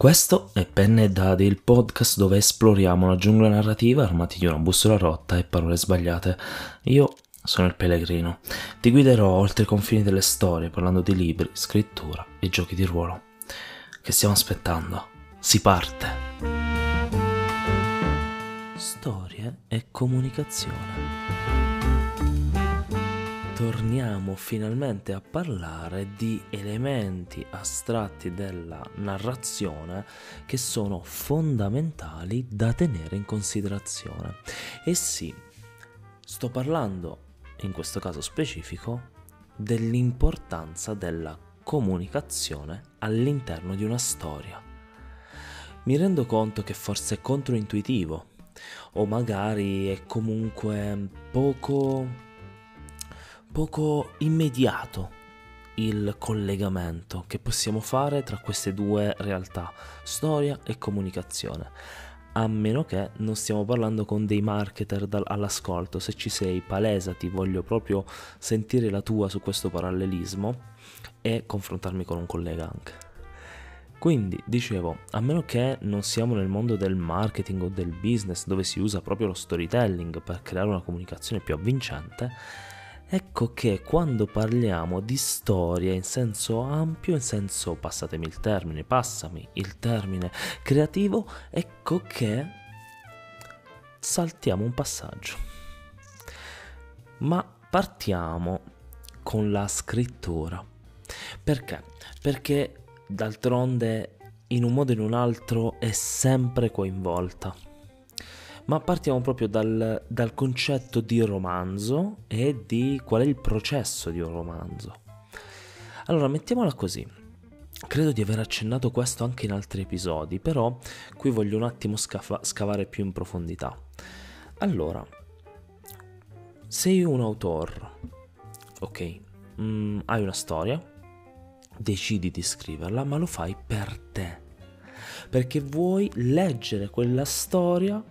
Questo è Penne e Dadi, il podcast dove esploriamo la giungla narrativa armati di una bussola rotta e parole sbagliate. Io sono il pellegrino. Ti guiderò oltre i confini delle storie parlando di libri, scrittura e giochi di ruolo. Che stiamo aspettando? Si parte! Storie e comunicazione torniamo finalmente a parlare di elementi astratti della narrazione che sono fondamentali da tenere in considerazione. E sì, sto parlando, in questo caso specifico, dell'importanza della comunicazione all'interno di una storia. Mi rendo conto che forse è controintuitivo o magari è comunque poco poco immediato il collegamento che possiamo fare tra queste due realtà, storia e comunicazione. A meno che non stiamo parlando con dei marketer all'ascolto, se ci sei palesati, voglio proprio sentire la tua su questo parallelismo e confrontarmi con un collega anche. Quindi, dicevo, a meno che non siamo nel mondo del marketing o del business dove si usa proprio lo storytelling per creare una comunicazione più avvincente, Ecco che quando parliamo di storia in senso ampio, in senso passatemi il termine, passami il termine creativo, ecco che saltiamo un passaggio. Ma partiamo con la scrittura. Perché? Perché d'altronde in un modo o in un altro è sempre coinvolta ma partiamo proprio dal, dal concetto di romanzo e di qual è il processo di un romanzo. Allora, mettiamola così. Credo di aver accennato questo anche in altri episodi, però qui voglio un attimo scava- scavare più in profondità. Allora, sei un autore, ok, mm, hai una storia, decidi di scriverla, ma lo fai per te, perché vuoi leggere quella storia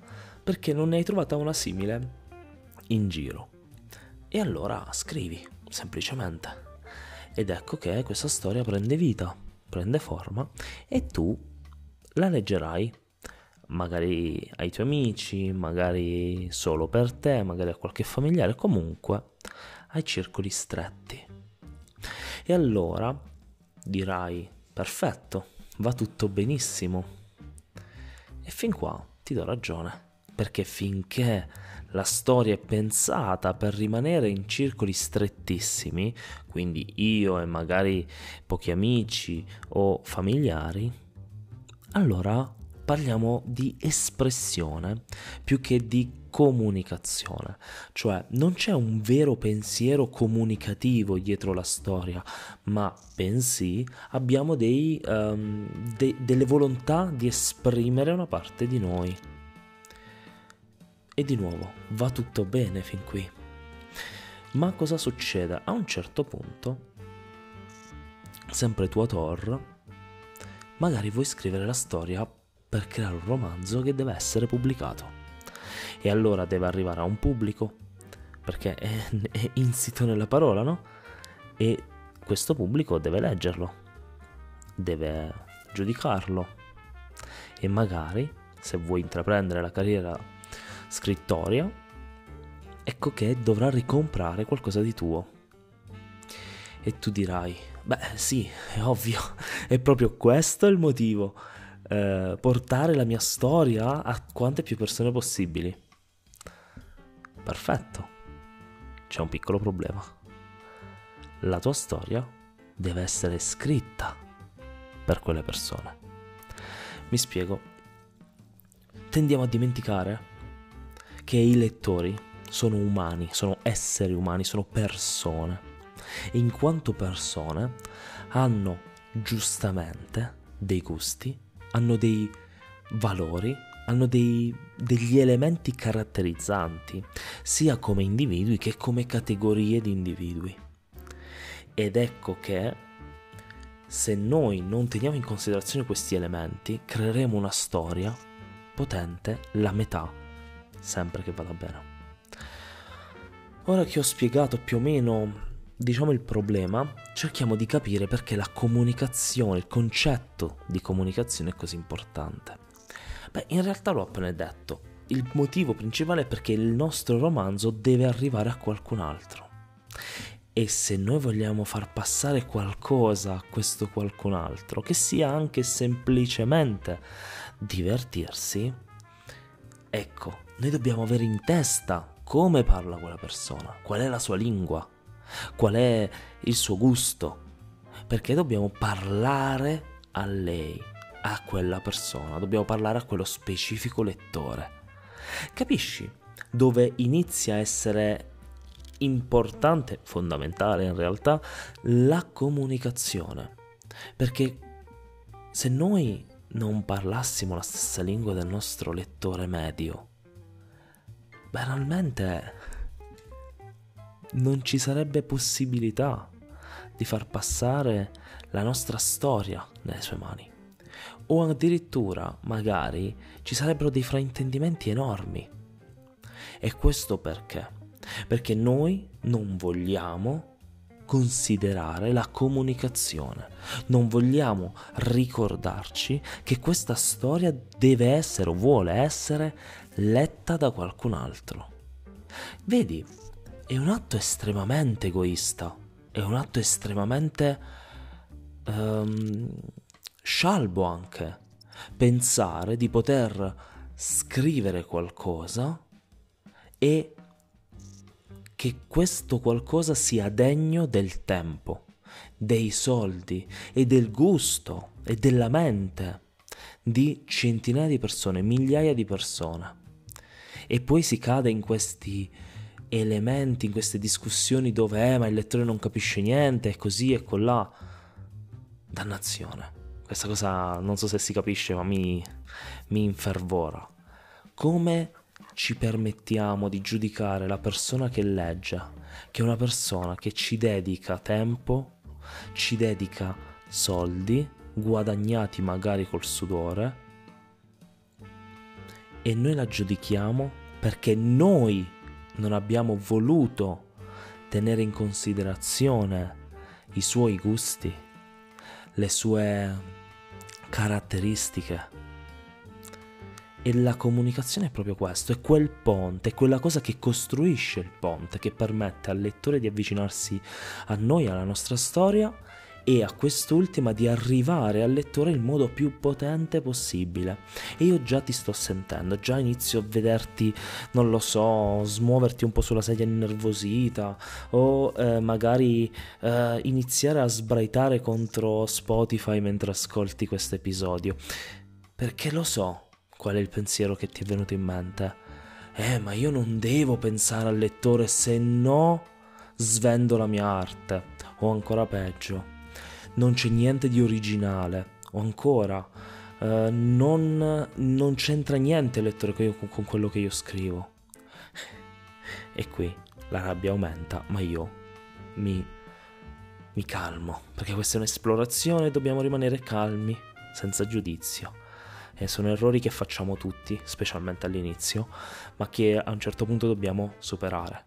perché non ne hai trovata una simile in giro. E allora scrivi, semplicemente. Ed ecco che questa storia prende vita, prende forma e tu la leggerai magari ai tuoi amici, magari solo per te, magari a qualche familiare, comunque ai circoli stretti. E allora dirai, perfetto, va tutto benissimo. E fin qua ti do ragione perché finché la storia è pensata per rimanere in circoli strettissimi, quindi io e magari pochi amici o familiari, allora parliamo di espressione più che di comunicazione, cioè non c'è un vero pensiero comunicativo dietro la storia, ma bensì abbiamo dei, um, de- delle volontà di esprimere una parte di noi. E di nuovo, va tutto bene fin qui. Ma cosa succede? A un certo punto, sempre tu a magari vuoi scrivere la storia per creare un romanzo che deve essere pubblicato. E allora deve arrivare a un pubblico, perché è, è insito nella parola, no? E questo pubblico deve leggerlo, deve giudicarlo. E magari, se vuoi intraprendere la carriera scrittoria, ecco che dovrà ricomprare qualcosa di tuo. E tu dirai, beh sì, è ovvio, è proprio questo il motivo, eh, portare la mia storia a quante più persone possibili. Perfetto, c'è un piccolo problema. La tua storia deve essere scritta per quelle persone. Mi spiego. Tendiamo a dimenticare che i lettori sono umani, sono esseri umani, sono persone. E in quanto persone hanno giustamente dei gusti, hanno dei valori, hanno dei, degli elementi caratterizzanti, sia come individui che come categorie di individui. Ed ecco che se noi non teniamo in considerazione questi elementi, creeremo una storia potente, la metà sempre che vada bene. Ora che ho spiegato più o meno diciamo il problema, cerchiamo di capire perché la comunicazione, il concetto di comunicazione è così importante. Beh, in realtà l'ho appena detto. Il motivo principale è perché il nostro romanzo deve arrivare a qualcun altro. E se noi vogliamo far passare qualcosa a questo qualcun altro, che sia anche semplicemente divertirsi, ecco, noi dobbiamo avere in testa come parla quella persona, qual è la sua lingua, qual è il suo gusto, perché dobbiamo parlare a lei, a quella persona, dobbiamo parlare a quello specifico lettore. Capisci dove inizia a essere importante, fondamentale in realtà, la comunicazione. Perché se noi non parlassimo la stessa lingua del nostro lettore medio, banalmente non ci sarebbe possibilità di far passare la nostra storia nelle sue mani. O addirittura, magari, ci sarebbero dei fraintendimenti enormi. E questo perché? Perché noi non vogliamo considerare la comunicazione, non vogliamo ricordarci che questa storia deve essere o vuole essere letta da qualcun altro. Vedi, è un atto estremamente egoista, è un atto estremamente um, scialbo anche pensare di poter scrivere qualcosa e che questo qualcosa sia degno del tempo, dei soldi e del gusto e della mente di centinaia di persone, migliaia di persone. E poi si cade in questi elementi, in queste discussioni dove eh, ma il lettore non capisce niente, è così e colà. Dannazione. Questa cosa non so se si capisce, ma mi, mi infervora. Come ci permettiamo di giudicare la persona che legge, che è una persona che ci dedica tempo, ci dedica soldi, guadagnati magari col sudore, e noi la giudichiamo perché noi non abbiamo voluto tenere in considerazione i suoi gusti, le sue caratteristiche e la comunicazione è proprio questo, è quel ponte, è quella cosa che costruisce il ponte, che permette al lettore di avvicinarsi a noi, alla nostra storia e a quest'ultima di arrivare al lettore il modo più potente possibile. E io già ti sto sentendo, già inizio a vederti, non lo so, smuoverti un po' sulla sedia innervosita o eh, magari eh, iniziare a sbraitare contro Spotify mentre ascolti questo episodio. Perché lo so Qual è il pensiero che ti è venuto in mente? Eh, ma io non devo pensare al lettore se no svendo la mia arte. O ancora peggio, non c'è niente di originale. O ancora, eh, non, non, c'entra niente il lettore con, con, con quello che io scrivo. E qui la rabbia aumenta, ma io mi, mi calmo, perché questa è un'esplorazione e dobbiamo rimanere calmi, senza giudizio eh, sono errori che facciamo tutti, specialmente all'inizio, ma che a un certo punto dobbiamo superare.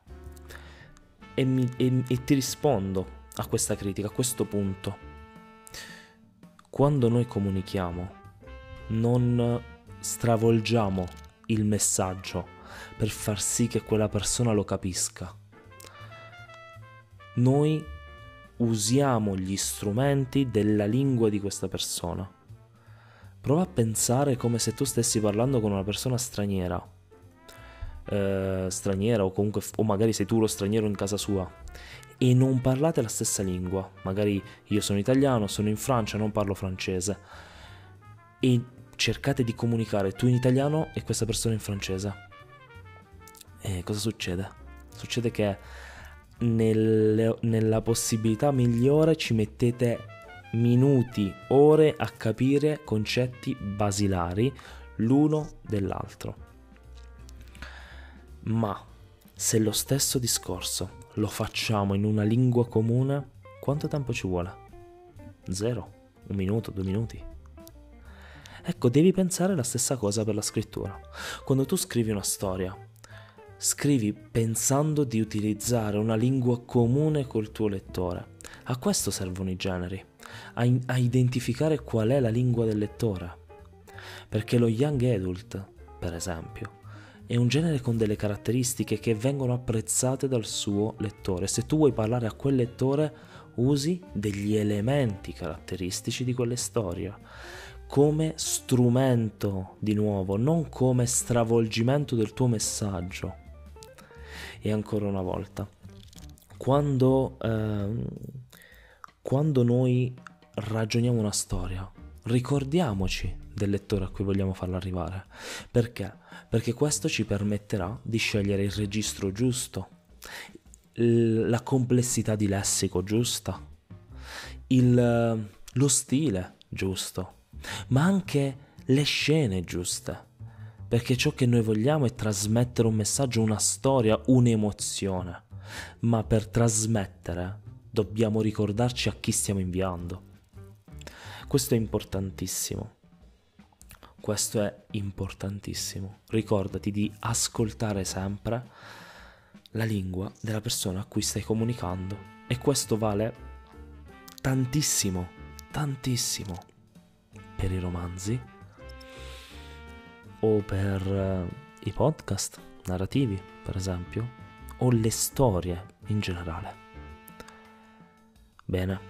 E, mi, e, e ti rispondo a questa critica, a questo punto. Quando noi comunichiamo, non stravolgiamo il messaggio per far sì che quella persona lo capisca. Noi usiamo gli strumenti della lingua di questa persona Prova a pensare come se tu stessi parlando con una persona straniera. Eh, straniera o comunque o magari sei tu lo straniero in casa sua e non parlate la stessa lingua. Magari io sono italiano, sono in Francia, non parlo francese. E cercate di comunicare tu in italiano e questa persona in francese. E cosa succede? Succede che nelle, nella possibilità migliore ci mettete minuti, ore a capire concetti basilari l'uno dell'altro. Ma se lo stesso discorso lo facciamo in una lingua comune, quanto tempo ci vuole? Zero, un minuto, due minuti. Ecco, devi pensare la stessa cosa per la scrittura. Quando tu scrivi una storia, scrivi pensando di utilizzare una lingua comune col tuo lettore. A questo servono i generi, a, in- a identificare qual è la lingua del lettore. Perché lo young adult, per esempio, è un genere con delle caratteristiche che vengono apprezzate dal suo lettore. Se tu vuoi parlare a quel lettore, usi degli elementi caratteristici di quella storia come strumento di nuovo, non come stravolgimento del tuo messaggio. E ancora una volta, quando, eh, quando noi ragioniamo una storia, ricordiamoci del lettore a cui vogliamo farla arrivare. Perché? Perché questo ci permetterà di scegliere il registro giusto, la complessità di lessico giusta, il, lo stile giusto, ma anche le scene giuste. Perché ciò che noi vogliamo è trasmettere un messaggio, una storia, un'emozione. Ma per trasmettere dobbiamo ricordarci a chi stiamo inviando. Questo è importantissimo. Questo è importantissimo. Ricordati di ascoltare sempre la lingua della persona a cui stai comunicando. E questo vale tantissimo, tantissimo per i romanzi o per uh, i podcast narrativi, per esempio, o le storie in generale. Bene,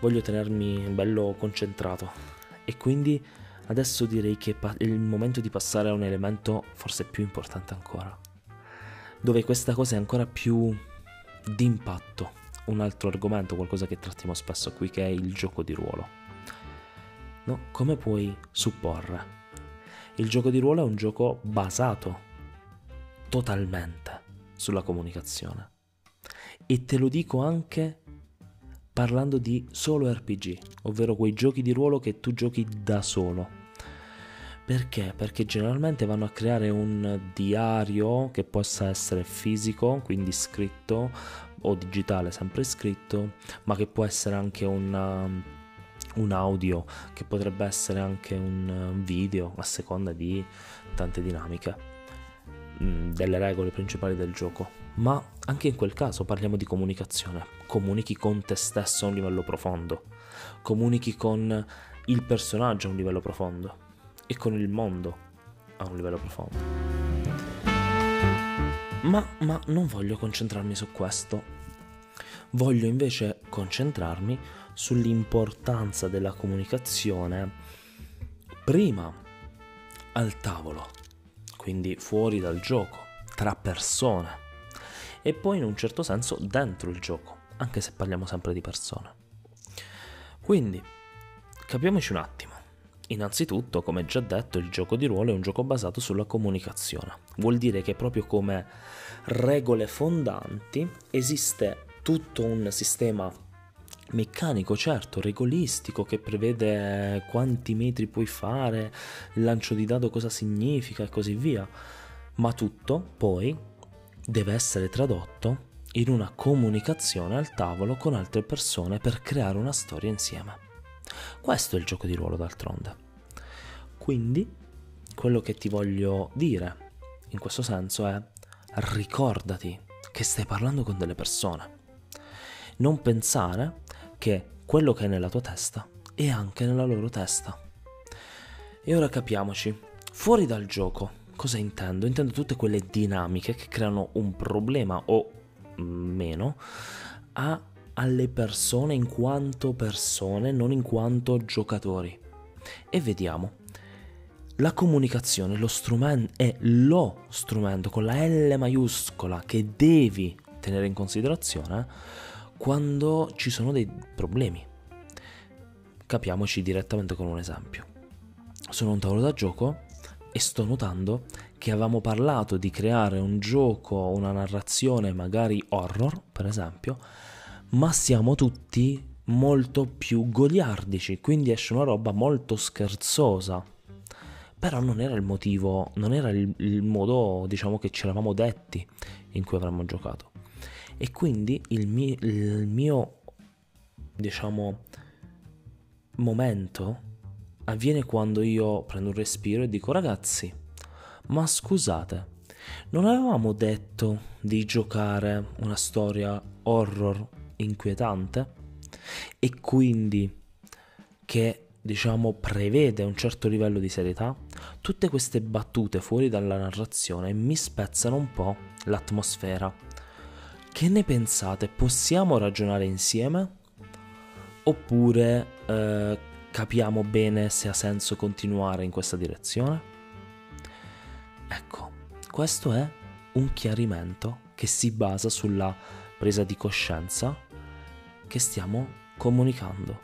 voglio tenermi bello concentrato e quindi adesso direi che è il momento di passare a un elemento forse più importante ancora dove questa cosa è ancora più d'impatto. Un altro argomento, qualcosa che trattiamo spesso qui, che è il gioco di ruolo. No? Come puoi supporre? Il gioco di ruolo è un gioco basato totalmente sulla comunicazione. E te lo dico anche parlando di solo RPG, ovvero quei giochi di ruolo che tu giochi da solo perché? Perché generalmente vanno a creare un diario che possa essere fisico, quindi scritto, o digitale, sempre scritto, ma che può essere anche una, um, un audio, che potrebbe essere anche un video, a seconda di tante dinamiche, mm, delle regole principali del gioco. Ma anche in quel caso parliamo di comunicazione. Comunichi con te stesso a un livello profondo, comunichi con il personaggio a un livello profondo e con il mondo a un livello profondo. Ma, ma non voglio concentrarmi su questo. Voglio invece concentrarmi sull'importanza della comunicazione prima al tavolo, quindi fuori dal gioco, tra persone, e poi in un certo senso dentro il gioco, anche se parliamo sempre di persone. Quindi, capiamoci un attimo. Innanzitutto, come già detto, il gioco di ruolo è un gioco basato sulla comunicazione. Vuol dire che proprio come regole fondanti esiste tutto un sistema meccanico, certo, regolistico, che prevede quanti metri puoi fare, il lancio di dado cosa significa e così via. Ma tutto poi deve essere tradotto in una comunicazione al tavolo con altre persone per creare una storia insieme. Questo è il gioco di ruolo d'altronde. Quindi, quello che ti voglio dire in questo senso è ricordati che stai parlando con delle persone. Non pensare che quello che è nella tua testa è anche nella loro testa. E ora capiamoci, fuori dal gioco, cosa intendo? Intendo tutte quelle dinamiche che creano un problema o meno a alle persone in quanto persone, non in quanto giocatori. E vediamo. La comunicazione lo strumento, è lo strumento con la L maiuscola che devi tenere in considerazione quando ci sono dei problemi. Capiamoci direttamente con un esempio. Sono a un tavolo da gioco e sto notando che avevamo parlato di creare un gioco, una narrazione magari horror, per esempio, ma siamo tutti molto più goliardici, quindi esce una roba molto scherzosa. Però non era il motivo, non era il, il modo, diciamo, che ci eravamo detti in cui avremmo giocato. E quindi il mio, il mio diciamo, momento avviene quando io prendo un respiro e dico ragazzi, ma scusate, non avevamo detto di giocare una storia horror inquietante e quindi che diciamo prevede un certo livello di serietà, tutte queste battute fuori dalla narrazione mi spezzano un po' l'atmosfera. Che ne pensate? Possiamo ragionare insieme? Oppure eh, capiamo bene se ha senso continuare in questa direzione? Ecco, questo è un chiarimento che si basa sulla presa di coscienza che stiamo comunicando.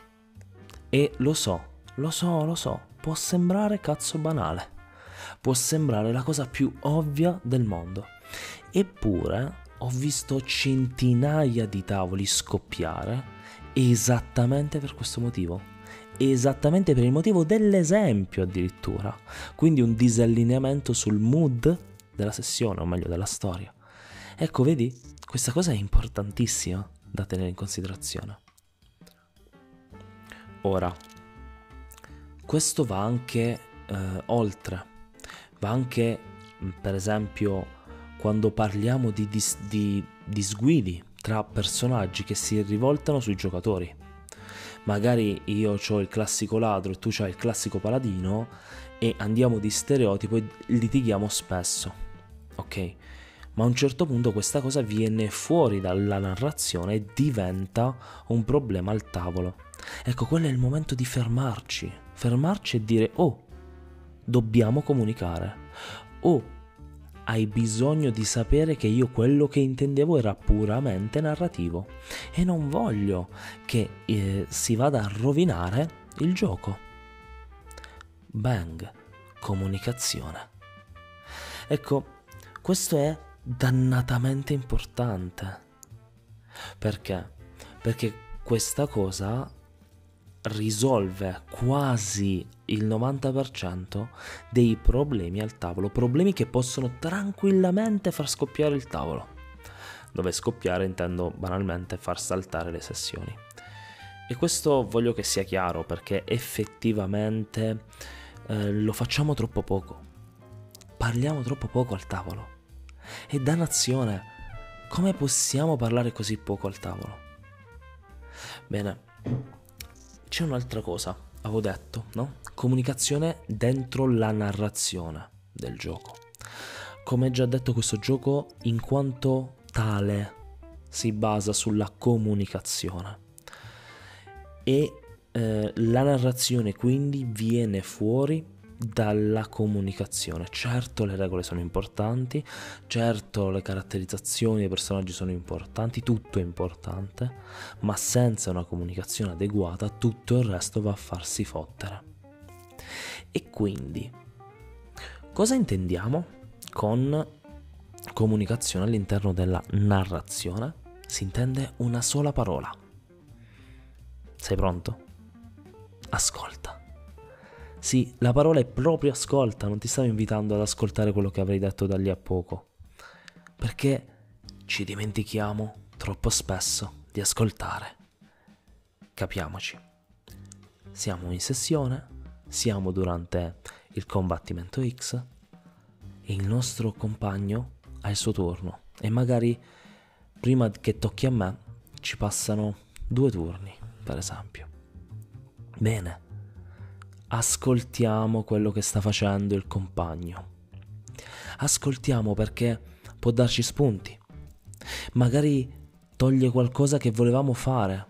E lo so, lo so, lo so, può sembrare cazzo banale, può sembrare la cosa più ovvia del mondo. Eppure ho visto centinaia di tavoli scoppiare esattamente per questo motivo. Esattamente per il motivo dell'esempio addirittura. Quindi un disallineamento sul mood della sessione, o meglio della storia. Ecco, vedi, questa cosa è importantissima da tenere in considerazione. Ora, questo va anche eh, oltre, va anche per esempio quando parliamo di, dis- di disguidi tra personaggi che si rivoltano sui giocatori. Magari io ho il classico ladro e tu hai il classico paladino e andiamo di stereotipo e litighiamo spesso, ok? Ma a un certo punto questa cosa viene fuori dalla narrazione e diventa un problema al tavolo. Ecco, quello è il momento di fermarci, fermarci e dire, oh, dobbiamo comunicare. Oh, hai bisogno di sapere che io quello che intendevo era puramente narrativo e non voglio che eh, si vada a rovinare il gioco. Bang, comunicazione. Ecco, questo è dannatamente importante. Perché? Perché questa cosa risolve quasi il 90% dei problemi al tavolo, problemi che possono tranquillamente far scoppiare il tavolo. Dove scoppiare intendo banalmente far saltare le sessioni. E questo voglio che sia chiaro perché effettivamente eh, lo facciamo troppo poco. Parliamo troppo poco al tavolo. E dannazione, come possiamo parlare così poco al tavolo? Bene, c'è un'altra cosa, avevo detto, no? Comunicazione dentro la narrazione del gioco. Come già detto, questo gioco in quanto tale si basa sulla comunicazione e eh, la narrazione quindi viene fuori dalla comunicazione. Certo le regole sono importanti, certo le caratterizzazioni dei personaggi sono importanti, tutto è importante, ma senza una comunicazione adeguata tutto il resto va a farsi fottere. E quindi, cosa intendiamo con comunicazione all'interno della narrazione? Si intende una sola parola. Sei pronto? Ascolta. Sì, la parola è proprio ascolta, non ti stavo invitando ad ascoltare quello che avrei detto da lì a poco. Perché ci dimentichiamo troppo spesso di ascoltare. Capiamoci. Siamo in sessione, siamo durante il combattimento X e il nostro compagno ha il suo turno e magari prima che tocchi a me ci passano due turni, per esempio. Bene, ascoltiamo quello che sta facendo il compagno. Ascoltiamo perché può darci spunti. Magari toglie qualcosa che volevamo fare,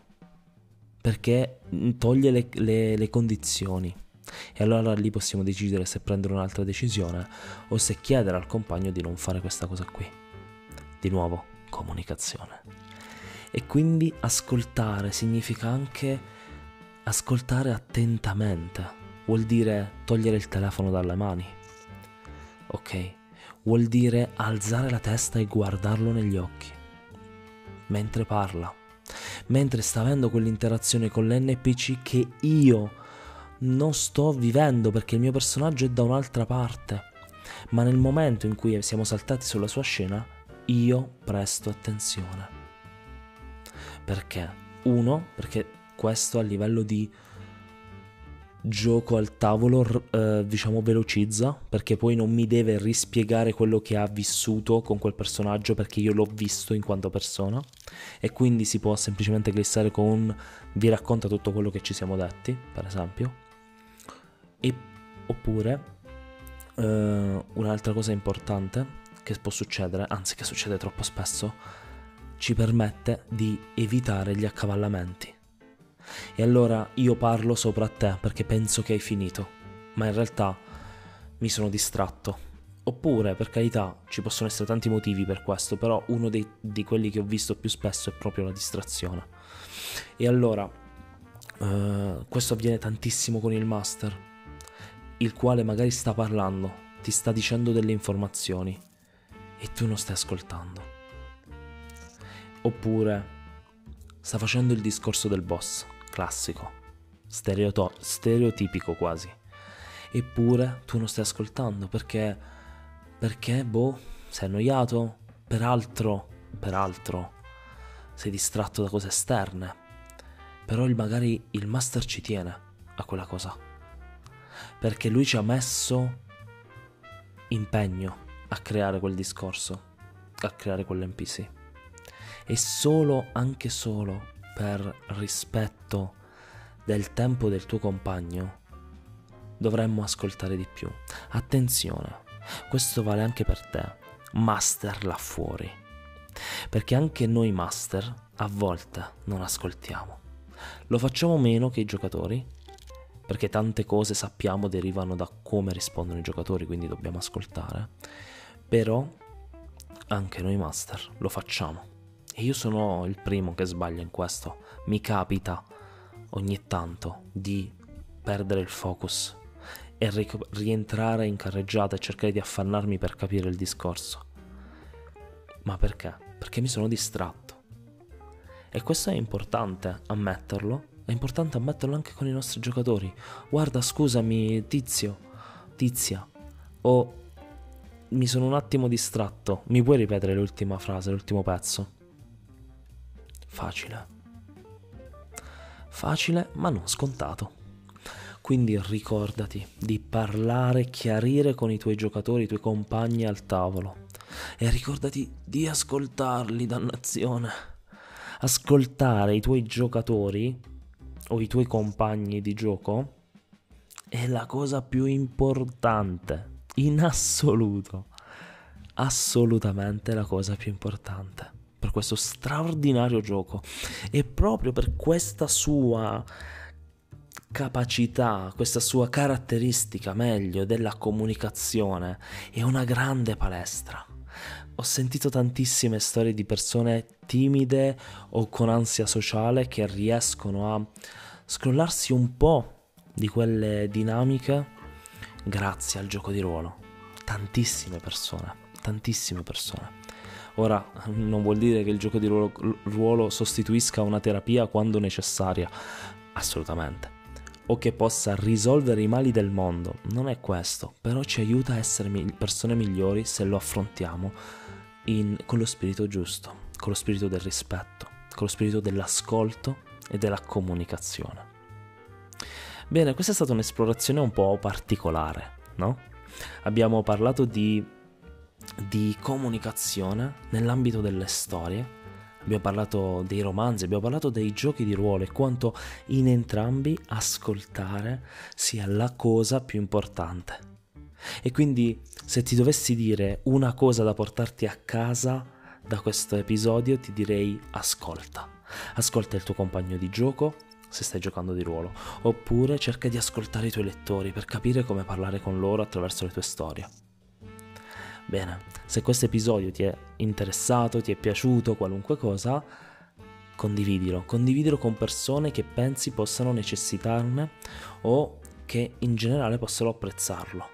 perché toglie le, le, le condizioni. E allora lì possiamo decidere se prendere un'altra decisione o se chiedere al compagno di non fare questa cosa qui. Di nuovo, comunicazione. E quindi ascoltare significa anche ascoltare attentamente vuol dire togliere il telefono dalle mani. Ok? Vuol dire alzare la testa e guardarlo negli occhi. Mentre parla. Mentre sta avendo quell'interazione con l'NPC che io non sto vivendo perché il mio personaggio è da un'altra parte. Ma nel momento in cui siamo saltati sulla sua scena, io presto attenzione. Perché? Uno, perché questo a livello di gioco al tavolo, eh, diciamo, velocizza, perché poi non mi deve rispiegare quello che ha vissuto con quel personaggio, perché io l'ho visto in quanto persona, e quindi si può semplicemente glissare con vi racconta tutto quello che ci siamo detti, per esempio. E, oppure, eh, un'altra cosa importante che può succedere, anzi che succede troppo spesso, ci permette di evitare gli accavallamenti e allora io parlo sopra te perché penso che hai finito, ma in realtà mi sono distratto. Oppure, per carità, ci possono essere tanti motivi per questo, però uno dei, di quelli che ho visto più spesso è proprio la distrazione. E allora, uh, questo avviene tantissimo con il master, il quale magari sta parlando, ti sta dicendo delle informazioni e tu non stai ascoltando. Oppure sta facendo il discorso del boss classico, stereoto- stereotipico quasi. Eppure tu non stai ascoltando perché, perché, boh, sei annoiato, peraltro, peraltro, sei distratto da cose esterne. Però il, magari il master ci tiene a quella cosa. Perché lui ci ha messo impegno a creare quel discorso, a creare quell'NPC. E solo, anche solo per rispetto del tempo del tuo compagno, dovremmo ascoltare di più. Attenzione, questo vale anche per te, master là fuori. Perché anche noi master a volte non ascoltiamo. Lo facciamo meno che i giocatori, perché tante cose sappiamo derivano da come rispondono i giocatori, quindi dobbiamo ascoltare. Però anche noi master lo facciamo. E io sono il primo che sbaglia in questo. Mi capita ogni tanto di perdere il focus e rientrare in carreggiata e cercare di affannarmi per capire il discorso. Ma perché? Perché mi sono distratto. E questo è importante ammetterlo. È importante ammetterlo anche con i nostri giocatori. Guarda, scusami, tizio, tizia, o mi sono un attimo distratto. Mi puoi ripetere l'ultima frase, l'ultimo pezzo? Facile. Facile ma non scontato. Quindi ricordati di parlare, chiarire con i tuoi giocatori, i tuoi compagni al tavolo. E ricordati di ascoltarli, dannazione. Ascoltare i tuoi giocatori o i tuoi compagni di gioco è la cosa più importante, in assoluto. Assolutamente la cosa più importante per questo straordinario gioco e proprio per questa sua capacità, questa sua caratteristica meglio della comunicazione è una grande palestra. Ho sentito tantissime storie di persone timide o con ansia sociale che riescono a scrollarsi un po' di quelle dinamiche grazie al gioco di ruolo. Tantissime persone, tantissime persone. Ora non vuol dire che il gioco di ruolo, ruolo sostituisca una terapia quando necessaria, assolutamente o che possa risolvere i mali del mondo. Non è questo, però ci aiuta a essere persone migliori se lo affrontiamo in, con lo spirito giusto, con lo spirito del rispetto, con lo spirito dell'ascolto e della comunicazione. Bene, questa è stata un'esplorazione un po' particolare, no? Abbiamo parlato di di comunicazione nell'ambito delle storie. Abbiamo parlato dei romanzi, abbiamo parlato dei giochi di ruolo e quanto in entrambi ascoltare sia la cosa più importante. E quindi se ti dovessi dire una cosa da portarti a casa da questo episodio, ti direi ascolta. Ascolta il tuo compagno di gioco se stai giocando di ruolo, oppure cerca di ascoltare i tuoi lettori per capire come parlare con loro attraverso le tue storie. Bene, se questo episodio ti è interessato, ti è piaciuto, qualunque cosa, condividilo. Condividilo con persone che pensi possano necessitarne o che in generale possano apprezzarlo.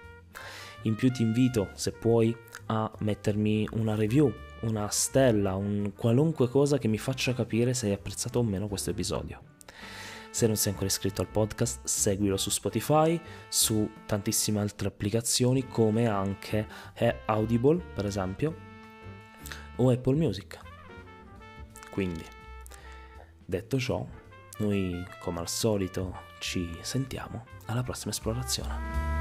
In più ti invito, se puoi, a mettermi una review, una stella, un qualunque cosa che mi faccia capire se hai apprezzato o meno questo episodio. Se non sei ancora iscritto al podcast, seguilo su Spotify, su tantissime altre applicazioni come anche Audible, per esempio, o Apple Music. Quindi, detto ciò, Noi, come al solito, ci sentiamo alla prossima esplorazione.